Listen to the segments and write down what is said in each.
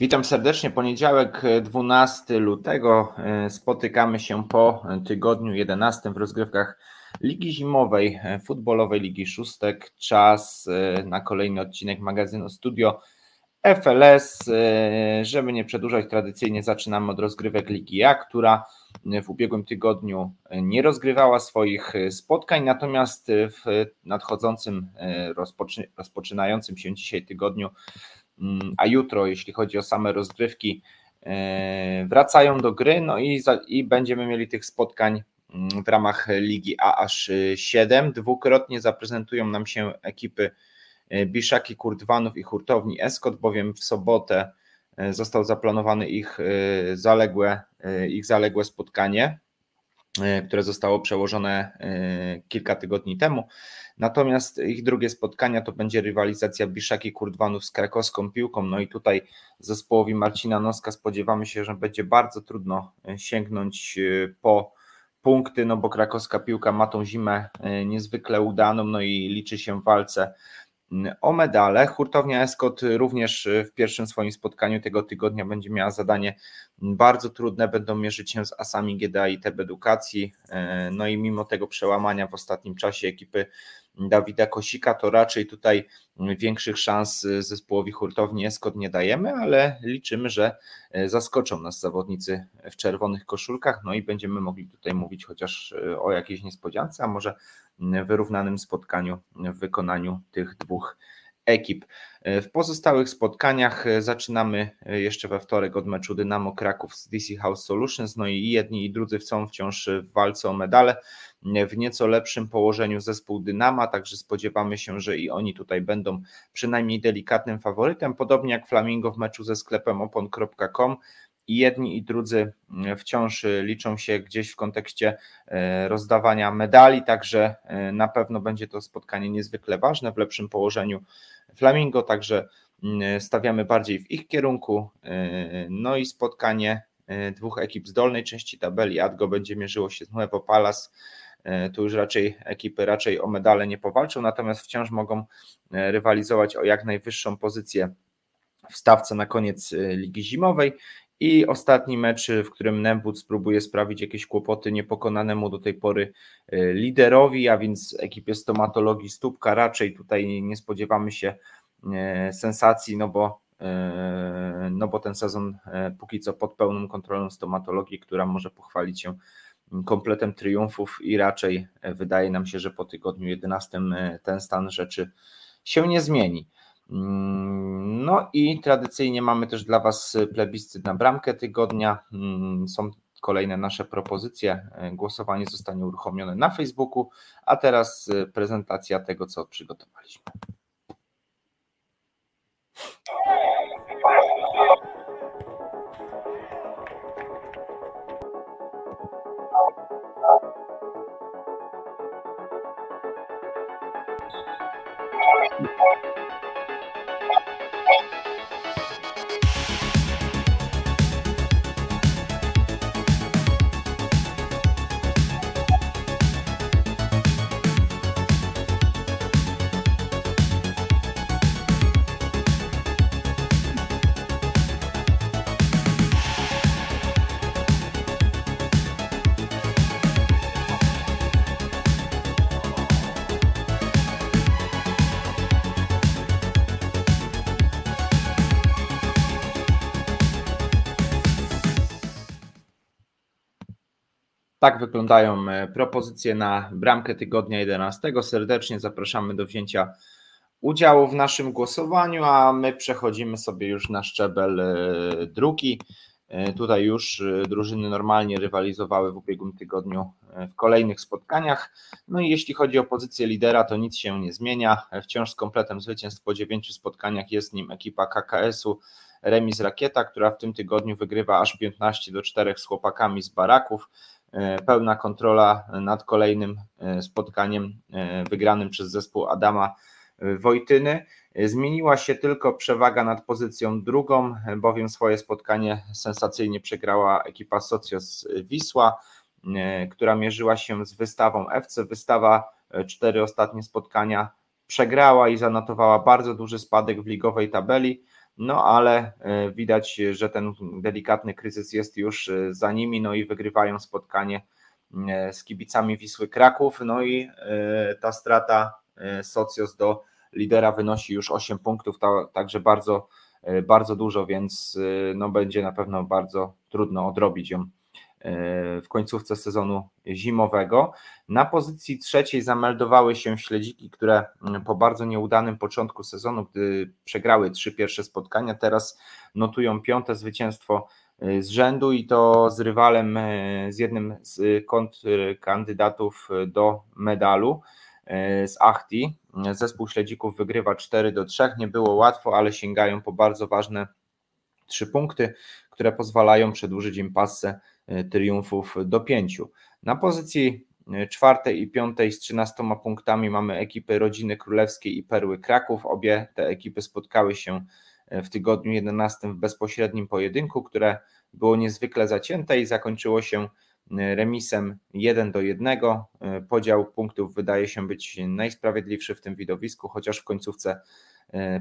Witam serdecznie. Poniedziałek 12 lutego. Spotykamy się po tygodniu 11 w rozgrywkach Ligi Zimowej, futbolowej Ligi Szóstek. Czas na kolejny odcinek magazynu Studio FLS. Żeby nie przedłużać, tradycyjnie zaczynamy od rozgrywek Ligi A, która w ubiegłym tygodniu nie rozgrywała swoich spotkań, natomiast w nadchodzącym, rozpoczynającym się dzisiaj tygodniu a jutro, jeśli chodzi o same rozgrywki, e, wracają do gry, no i, za, i będziemy mieli tych spotkań mm, w ramach ligi A aż 7. Dwukrotnie zaprezentują nam się ekipy e, Biszaki, Kurdwanów i hurtowni Eskot, bowiem w sobotę e, został zaplanowany ich zaległe, ich zaległe spotkanie, które zostało przełożone kilka tygodni temu. Natomiast ich drugie spotkania to będzie rywalizacja Biszaki Kurdwanów z krakowską piłką. No i tutaj zespołowi Marcina Noska spodziewamy się, że będzie bardzo trudno e, sięgnąć e, po punkty, no bo krakowska piłka ma tą zimę e, niezwykle udaną, no i liczy się w walce o medale. Hurtownia Eskot również w pierwszym swoim spotkaniu tego tygodnia będzie miała zadanie bardzo trudne, będą mierzyć się z asami GDA i TEB Edukacji. No i mimo tego przełamania w ostatnim czasie ekipy Dawida Kosika, to raczej tutaj większych szans zespołowi hurtowni Eskot nie dajemy, ale liczymy, że e, zaskoczą nas zawodnicy w czerwonych koszulkach, no i będziemy mogli tutaj mówić chociaż e, o jakiejś niespodziance, a może wyrównanym spotkaniu w wykonaniu tych dwóch ekip. E, w pozostałych spotkaniach zaczynamy jeszcze we wtorek od meczu Dynamo Kraków z DC House Solutions, no i jedni i drudzy są wciąż w walce o medale. W nieco lepszym położeniu zespół Dynama, także spodziewamy się, że i oni tutaj będą przynajmniej delikatnym faworytem, podobnie jak Flamingo w meczu ze sklepem opon.com i jedni i drudzy wciąż liczą się gdzieś w kontekście e, rozdawania medali, także e, na pewno będzie to spotkanie niezwykle ważne w lepszym położeniu Flamingo, także mm, stawiamy bardziej w ich kierunku. No i spotkanie dwóch ekip z dolnej części tabeli. Adgo będzie mierzyło się z Nuevo Palace tu już raczej ekipy raczej o medale nie powalczą, natomiast wciąż mogą rywalizować o jak najwyższą pozycję w stawce na koniec Ligi Zimowej. I ostatni mecz, w którym Nembut spróbuje sprawić jakieś kłopoty niepokonanemu do tej pory liderowi, a więc ekipie stomatologii Stópka. Raczej tutaj nie spodziewamy się sensacji, no bo, no bo ten sezon póki co pod pełną kontrolą stomatologii, która może pochwalić się kompletem triumfów i raczej e, wydaje nam się, że po tygodniu 11 e, ten stan rzeczy się nie zmieni. Mm, no i tradycyjnie mamy też dla Was plebiscyt na bramkę tygodnia. Mm, są kolejne nasze propozycje. E, głosowanie zostanie uruchomione na Facebooku, a teraz prezentacja tego, co przygotowaliśmy. Tak wyglądają e, propozycje na bramkę tygodnia 11. Serdecznie zapraszamy do wzięcia udziału w naszym głosowaniu, a my przechodzimy sobie już na szczebel e, drugi. E, tutaj już drużyny normalnie rywalizowały w ubiegłym tygodniu w kolejnych spotkaniach. No i jeśli chodzi o pozycję lidera, to nic się nie zmienia. Wciąż z kompletem zwycięstw po dziewięciu spotkaniach jest nim ekipa KKS-u Remis Rakieta, która w tym tygodniu wygrywa aż 15 do 4 z chłopakami z Baraków. E, pełna kontrola nad kolejnym e, spotkaniem e, wygranym przez zespół Adama Wojtyny. Zmieniła się tylko przewaga nad pozycją drugą, bowiem swoje spotkanie sensacyjnie przegrała ekipa Socios Wisła, która mierzyła się z wystawą FC. Wystawa cztery ostatnie spotkania przegrała i zanotowała bardzo duży spadek w ligowej tabeli. no ale widać, że ten delikatny kryzys jest już za nimi, no i wygrywają spotkanie z kibicami Wisły Kraków, no i ta strata Socios do lidera wynosi już 8 punktów, także bardzo, bardzo dużo, więc no będzie na pewno bardzo trudno odrobić ją w końcówce sezonu zimowego. Na pozycji trzeciej zameldowały się śledziki, które mm, po bardzo nieudanym początku sezonu, gdy przegrały trzy pierwsze spotkania, teraz notują piąte zwycięstwo y, z rzędu i to z rywalem, y, z jednym z kontrkandydatów do medalu y, z Achti. Zespół śledzików wygrywa 4 do 3. Nie było łatwo, ale sięgają po bardzo ważne trzy punkty, które pozwalają przedłużyć im passę E, triumfów do pięciu. Na pozycji e, czwartej i piątej z 13 punktami mamy ekipy Rodziny Królewskiej i Perły Kraków. Obie te ekipy spotkały się e, w tygodniu 11 w bezpośrednim pojedynku, które było niezwykle zacięte i zakończyło się remisem 1 do 1. Podział punktów wydaje się być najsprawiedliwszy w tym widowisku, chociaż w końcówce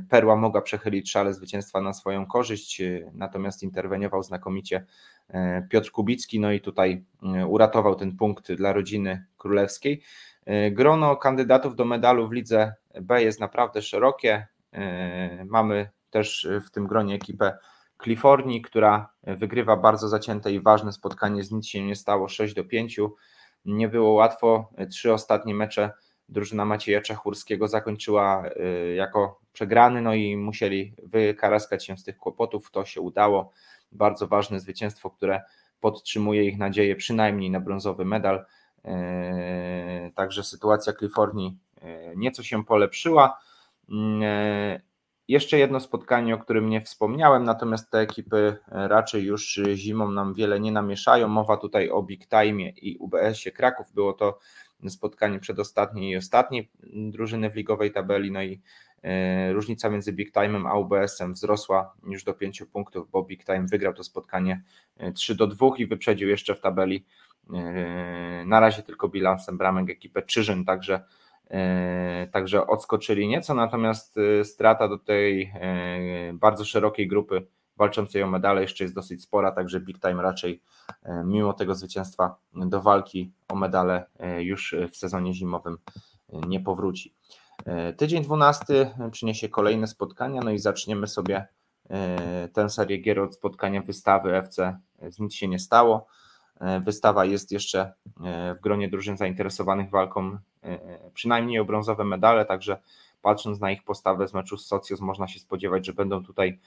Perła mogła przechylić szale zwycięstwa na swoją korzyść, natomiast interweniował znakomicie E, Piotr Kubicki, no i tutaj e, uratował ten punkt dla rodziny królewskiej. E, grono kandydatów do medalu w lidze B jest naprawdę szerokie. Mamy też w tym gronie ekipę Kalifornii, która wygrywa bardzo zacięte i ważne spotkanie, z nic się nie stało 6 do 5. Nie było łatwo. Trzy ostatnie mecze drużyna Macieja Czachurskiego zakończyła jako przegrany, no i musieli wykaraskać się z tych kłopotów. To się udało bardzo ważne zwycięstwo, które podtrzymuje ich nadzieję przynajmniej na brązowy medal. E, także sytuacja Kalifornii e, nieco się polepszyła. Jeszcze jedno spotkanie, o którym nie wspomniałem, natomiast te ekipy raczej już zimą nam wiele nie namieszają. Mowa tutaj o Big Time i UBS-ie Kraków. Było to spotkanie przedostatniej i ostatniej drużyny w ligowej tabeli. No i E, różnica między Big Time'em a UBS-em wzrosła już do 5 punktów, bo Big Time wygrał to spotkanie 3 e, do 2 i wyprzedził jeszcze w tabeli e, na razie tylko bilansem bramek ekipę Czyżyn, także, także odskoczyli nieco, natomiast strata do tej bardzo szerokiej grupy walczącej o medale jeszcze jest dosyć spora, także Big Time raczej mimo tego zwycięstwa do walki o medale już w sezonie zimowym nie powróci. E, tydzień 12 przyniesie kolejne spotkania, no i zaczniemy sobie e, tę serię gier od spotkania wystawy FC. Z nic się nie stało. E, wystawa jest jeszcze w gronie drużyn zainteresowanych walką przynajmniej o brązowe medale, także patrząc na ich postawę z meczu z Socios można się spodziewać, że będą tutaj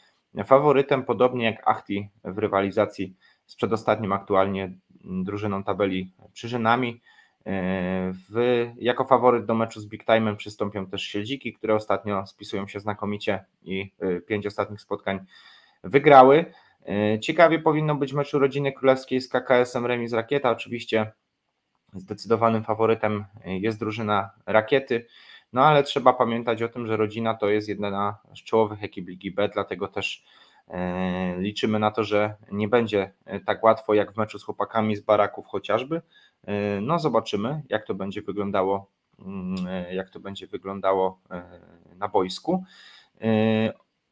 faworytem, podobnie jak Achti w rywalizacji z przedostatnim aktualnie drużyną tabeli Przyżynami. W, jako faworyt do meczu z Big Time'em przystąpią też Siedziki, które ostatnio spisują się znakomicie i y, pięć ostatnich spotkań wygrały. Y, ciekawie powinno być meczu rodziny królewskiej z KKS-em Remis Rakieta. Oczywiście zdecydowanym faworytem jest drużyna Rakiety, no ale trzeba pamiętać o tym, że rodzina to jest jedna z czołowych ekip Ligi B, dlatego też y, liczymy na to, że nie będzie tak łatwo jak w meczu z chłopakami z Baraków chociażby, E, no zobaczymy, jak to będzie wyglądało, mm, e, jak to będzie wyglądało e, na boisku.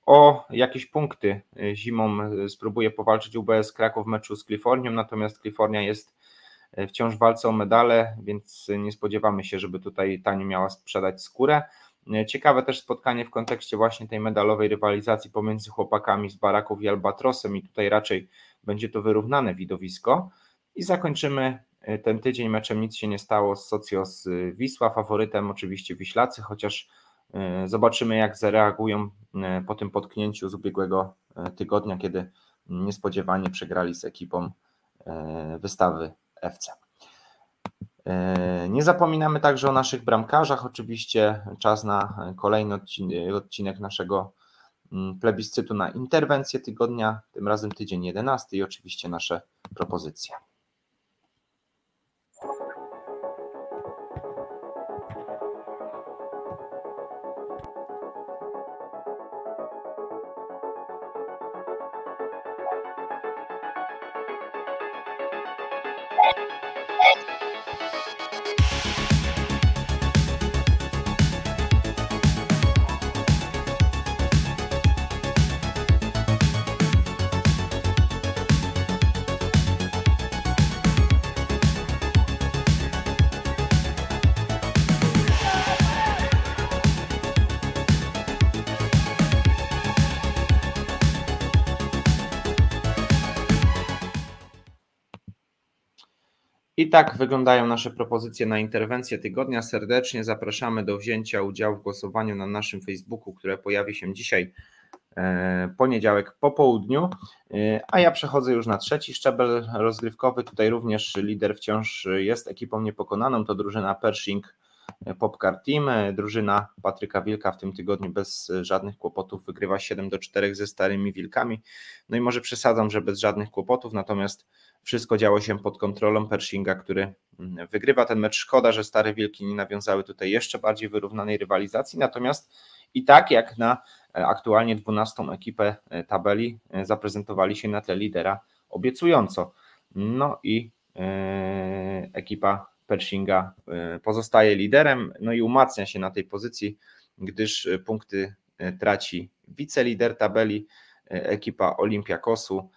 O jakieś punkty zimą spróbuje powalczyć UBS Kraków w meczu z Kalifornią, natomiast Kalifornia jest wciąż w walce o medale, więc nie spodziewamy się, żeby tutaj Tani miała sprzedać skórę. Ciekawe też spotkanie w kontekście właśnie tej medalowej rywalizacji pomiędzy chłopakami z Baraków i Albatrosem i tutaj raczej będzie to wyrównane widowisko. I zakończymy E, ten tydzień meczem nic się nie stało z Socios Wisła, faworytem oczywiście Wiślacy, chociaż e, zobaczymy jak zareagują e, po tym potknięciu z ubiegłego tygodnia, kiedy niespodziewanie przegrali z ekipą wystawy FC. Nie zapominamy także o naszych bramkarzach. Oczywiście czas na kolejny odcinek naszego mm, plebiscytu na interwencję tygodnia, tym razem tydzień 11 i oczywiście nasze propozycje. Tak wyglądają nasze propozycje na interwencję tygodnia. Serdecznie zapraszamy do wzięcia udziału w głosowaniu na naszym Facebooku, które pojawi się dzisiaj, e, poniedziałek po południu. E, a ja przechodzę już na trzeci szczebel rozgrywkowy. Tutaj również lider wciąż jest ekipą niepokonaną. To drużyna Pershing Popcar Team. Drużyna Patryka Wilka w tym tygodniu bez żadnych kłopotów wygrywa 7 do 4 ze starymi Wilkami. No i może przesadzam, że bez żadnych kłopotów, natomiast wszystko działo się pod kontrolą Pershinga, który mm, wygrywa ten mecz. Szkoda, że stare Wilki nie nawiązały tutaj jeszcze bardziej wyrównanej rywalizacji, natomiast i tak jak na e, aktualnie 12 ekipę e, tabeli e, zaprezentowali się na tle lidera obiecująco. No i ekipa Pershinga pozostaje liderem, no i umacnia się na tej pozycji, gdyż punkty traci wicelider tabeli, ekipa Olimpiakosu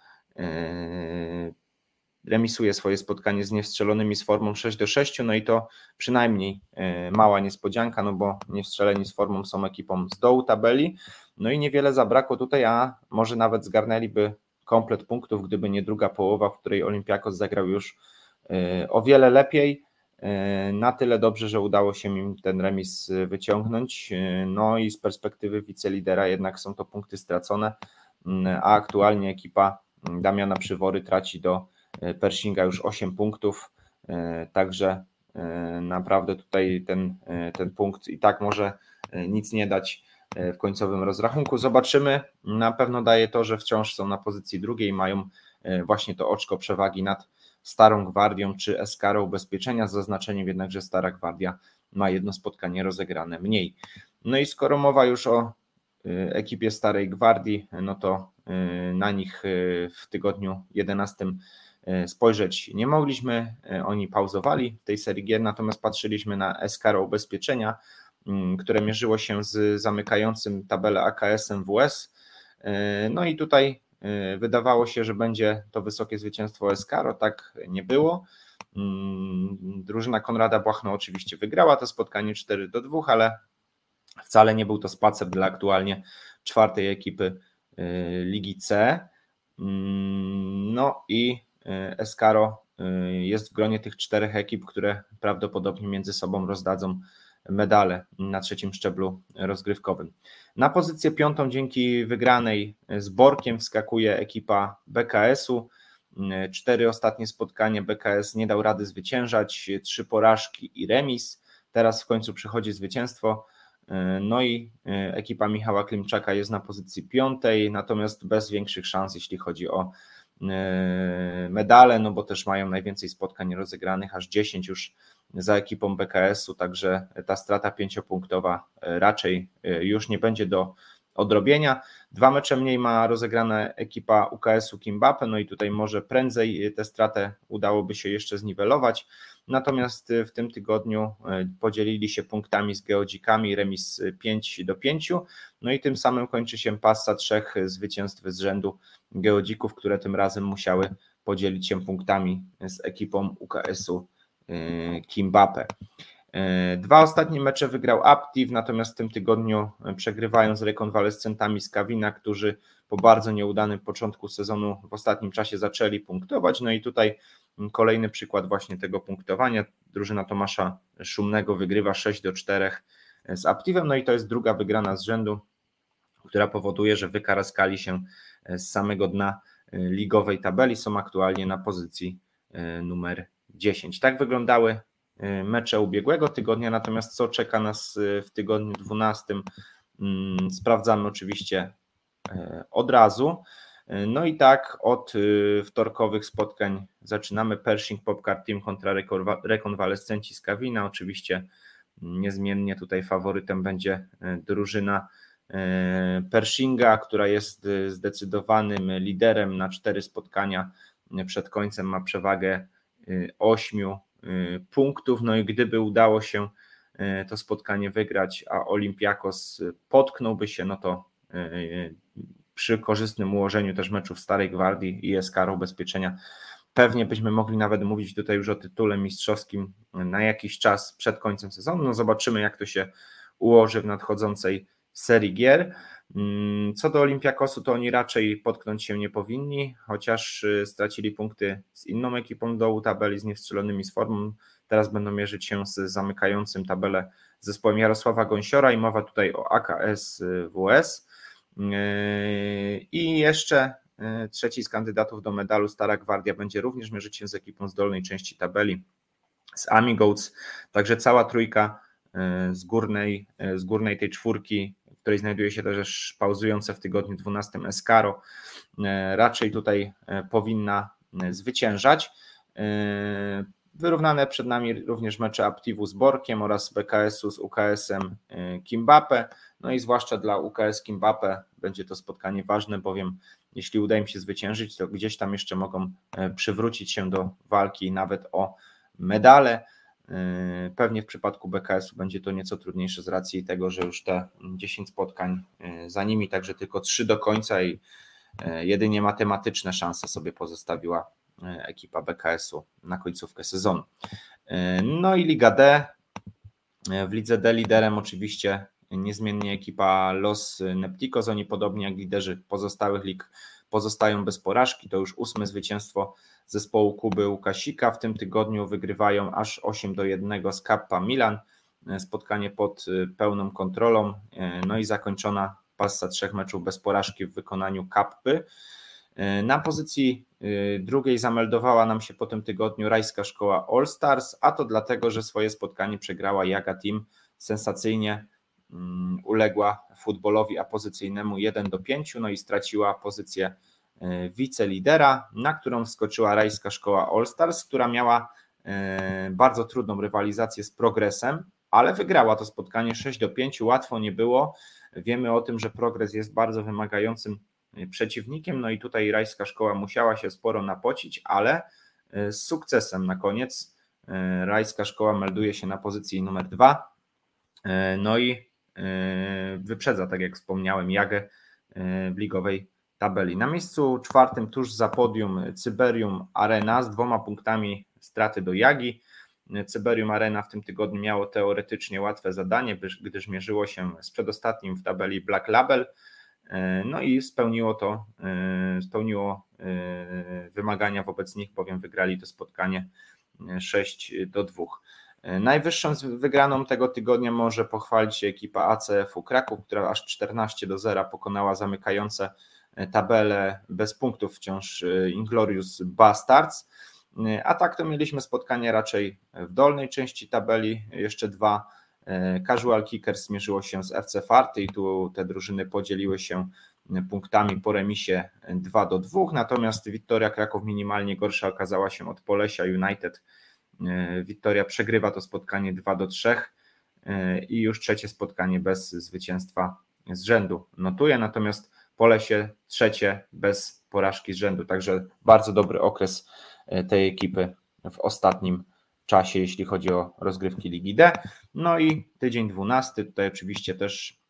remisuje swoje spotkanie z niewstrzelonymi z formą 6 do 6, no i to przynajmniej e, mała niespodzianka, no bo niewstrzeleni z formą są ekipą z dołu tabeli, no i niewiele zabrakło tutaj, a może nawet zgarnęliby komplet punktów, gdyby nie druga połowa, w której Olimpiakos zagrał już e, o wiele lepiej, e, na tyle dobrze, że udało się im ten remis wyciągnąć, no i z perspektywy wicelidera jednak są to punkty stracone, a aktualnie ekipa Damiana Przywory traci do Pershinga już 8 punktów, e, także e, naprawdę tutaj ten, ten punkt i tak może nic nie dać w końcowym rozrachunku. Zobaczymy. Na pewno daje to, że wciąż są na pozycji drugiej, mają właśnie to oczko przewagi nad Starą Gwardią czy Eskarą Ubezpieczenia, z zaznaczeniem jednak, że Stara Gwardia ma jedno spotkanie rozegrane mniej. No i skoro mowa już o ekipie Starej Gwardii, no to na nich w tygodniu 11 E, spojrzeć nie mogliśmy. E, oni pauzowali w tej serii gier, natomiast patrzyliśmy na Eskaro ubezpieczenia, mm, które mierzyło się z zamykającym tabelę AKS-em WS. E, no i tutaj wydawało się, że będzie to wysokie zwycięstwo Eskaro, tak nie było. Mm, drużyna Konrada Błachno oczywiście wygrała to spotkanie 4 do 2, ale wcale nie był to spacer dla aktualnie czwartej ekipy Ligi C. Mm, no i E, Escaro e, jest w gronie tych czterech ekip, które prawdopodobnie między sobą rozdadzą medale na trzecim szczeblu rozgrywkowym. Na pozycję piątą dzięki wygranej z Borkiem wskakuje ekipa BKS-u. E, cztery ostatnie spotkania BKS nie dał rady zwyciężać, trzy porażki i remis. Teraz w końcu przychodzi zwycięstwo. No i ekipa Michała Klimczaka jest na pozycji piątej, natomiast bez większych szans, jeśli chodzi o E, medale, no bo też mają najwięcej spotkań rozegranych, aż 10 już za ekipą BKS-u, także ta strata pięciopunktowa e, raczej e, już nie będzie do odrobienia. Dwa mecze mniej ma rozegrane ekipa UKS-u Kimbape, no i tutaj może prędzej tę stratę udałoby się jeszcze zniwelować. Natomiast w tym tygodniu podzielili się punktami z geodzikami, remis 5 do 5, no i tym samym kończy się pasa trzech zwycięstw z rzędu geodzików, które tym razem musiały podzielić się punktami z ekipą UKS-u y, Kimbape. Y, dwa ostatnie mecze wygrał Aptiv, natomiast w tym tygodniu przegrywają z rekonwalescentami z Kawina, którzy po bardzo nieudanym początku sezonu w ostatnim czasie zaczęli punktować. No i tutaj kolejny przykład właśnie tego punktowania. Drużyna Tomasza Szumnego wygrywa 6 do 4 z Aptivem, no i to jest druga wygrana z rzędu, która powoduje, że wykaraskali się z samego dna e, ligowej tabeli, są aktualnie na pozycji e, numer 10. Tak wyglądały e, mecze ubiegłego tygodnia, natomiast co czeka nas w tygodniu 12 mm, sprawdzamy oczywiście od razu. No i tak od wtorkowych spotkań zaczynamy Pershing Popcar Team kontra rekonwalescenci z Kawina. Oczywiście niezmiennie tutaj faworytem będzie drużyna Pershinga, która jest zdecydowanym liderem na cztery spotkania przed końcem, ma przewagę ośmiu punktów. No i gdyby udało się to spotkanie wygrać, a Olympiakos potknąłby się, no to przy korzystnym ułożeniu też meczów Starej Gwardii i SK Ubezpieczenia pewnie byśmy mogli nawet mówić tutaj już o tytule mistrzowskim na jakiś czas przed końcem sezonu. No zobaczymy, jak to się ułoży w nadchodzącej serii gier. Mm, co do Olimpiakosu, to oni raczej potknąć się nie powinni, chociaż y, stracili punkty z inną ekipą dołu tabeli, z niewstrzelonymi z formą. Teraz będą mierzyć się z zamykającym tabelę zespołem Jarosława Gąsiora i mowa tutaj o AKS WS. Y, I jeszcze y, trzeci z kandydatów do medalu Stara Gwardia będzie również mierzyć się z ekipą z dolnej części tabeli, z Amigoats. Także cała trójka z górnej, z górnej tej czwórki której znajduje się też pauzujące w tygodniu 12 Escaro, e, raczej tutaj e, powinna e, zwyciężać. Wyrównane przed nami również mecze Aptivu z Borkiem oraz BKS-u z UKS-em Kimbape. No i zwłaszcza dla UKS Kimbape będzie to spotkanie ważne, bowiem jeśli uda im się zwyciężyć, to gdzieś tam jeszcze mogą przywrócić się do walki nawet o medale. Yy, pewnie w przypadku BKS-u będzie to nieco trudniejsze z racji tego, że już te 10 spotkań yy, za nimi, także tylko 3 do końca i yy, jedynie matematyczne szanse sobie pozostawiła ekipa BKS-u na końcówkę sezonu. No i Liga D. W Lidze D liderem oczywiście niezmiennie ekipa Los Nepticos. Oni podobnie jak liderzy pozostałych lig pozostają bez porażki. To już ósme zwycięstwo zespołu Kuby Łukasika. W tym tygodniu wygrywają aż 8 do 1 z Kappa Milan. Spotkanie pod y, pełną kontrolą, y, no i zakończona passa trzech meczów bez porażki w wykonaniu Kappy. Na pozycji drugiej zameldowała nam się po tym tygodniu rajska szkoła All Stars, a to dlatego, że swoje spotkanie przegrała Jaga Team sensacyjnie uległa futbolowi apozycyjnemu 1 do 5, no i straciła pozycję E, wicelidera, na którą wskoczyła rajska szkoła All Stars, która miała e, bardzo trudną rywalizację z progresem, ale wygrała to spotkanie 6 do 5, łatwo nie było. Wiemy o tym, że progres jest bardzo wymagającym e, przeciwnikiem, no i tutaj rajska szkoła musiała się sporo napocić, ale z sukcesem na koniec. Rajska szkoła melduje się na pozycji numer 2, no i wyprzedza, tak jak wspomniałem, Jagę w ligowej tabeli. Na miejscu czwartym, tuż za podium, Cyberium Arena z dwoma punktami straty do Jagi. Cyberium Arena w tym tygodniu miało teoretycznie łatwe zadanie, gdyż mierzyło się z przedostatnim w tabeli Black Label. No i spełniło to, spełniło wymagania wobec nich, bowiem wygrali to spotkanie 6 do 2. Najwyższą wygraną tego tygodnia może pochwalić się ekipa ACF-u Kraków, która aż 14 do 0 pokonała zamykające tabelę bez punktów wciąż e, Inglorious Bastards. E, a tak to mieliśmy spotkanie raczej w dolnej części tabeli, jeszcze dwa. E, Casual Kickers zmierzyło się z FC Farty i tu te drużyny podzieliły się punktami po remisie 2 do 2, natomiast Wiktoria Kraków minimalnie gorsza okazała się od Polesia United. Wiktoria przegrywa to spotkanie 2 do 3 i już trzecie spotkanie bez zwycięstwa z rzędu. Notuje, natomiast Polesie trzecie bez porażki z rzędu, także bardzo dobry okres e, tej ekipy w ostatnim czasie, jeśli chodzi o rozgrywki Ligi D. No i tydzień 12, tutaj oczywiście też e,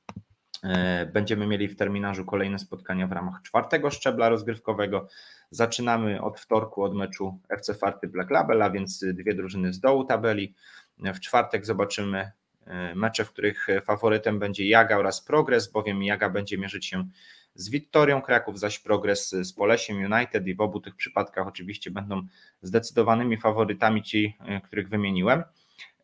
będziemy mieli w terminarzu kolejne spotkania w ramach czwartego szczebla rozgrywkowego. Zaczynamy od wtorku od meczu FC Farty Black Label, a więc dwie drużyny z dołu tabeli. W czwartek zobaczymy e, mecze, w których faworytem będzie Jaga oraz Progress, bowiem Jaga będzie mierzyć się z Wittorią Kraków, zaś progres z Polesiem United i w obu tych przypadkach oczywiście będą zdecydowanymi faworytami ci, e, których wymieniłem.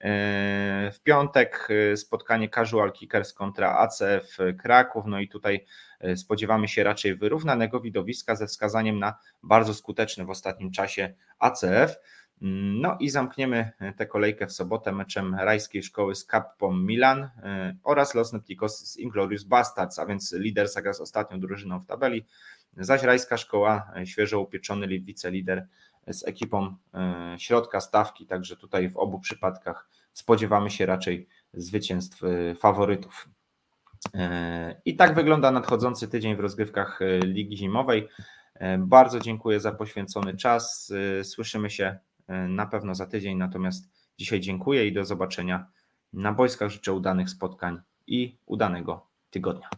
E, w piątek e, spotkanie Casual Kickers kontra ACF Kraków, no i tutaj spodziewamy się raczej wyrównanego widowiska ze wskazaniem na bardzo skuteczny w ostatnim czasie ACF. No i zamkniemy tę kolejkę w sobotę meczem rajskiej szkoły z Cappą Milan e, oraz Los Nepticos z Inglorious Bastards, a więc lider zagra z ostatnią drużyną w tabeli, zaś rajska szkoła e, świeżo upieczony wicelider z ekipą e, środka stawki, także tutaj w obu przypadkach spodziewamy się raczej zwycięstw faworytów. I tak wygląda nadchodzący tydzień w rozgrywkach Ligi Zimowej. Bardzo dziękuję za poświęcony czas. Słyszymy się E, na pewno za tydzień. Natomiast dzisiaj dziękuję i do zobaczenia na boiskach. Życzę udanych spotkań i udanego tygodnia.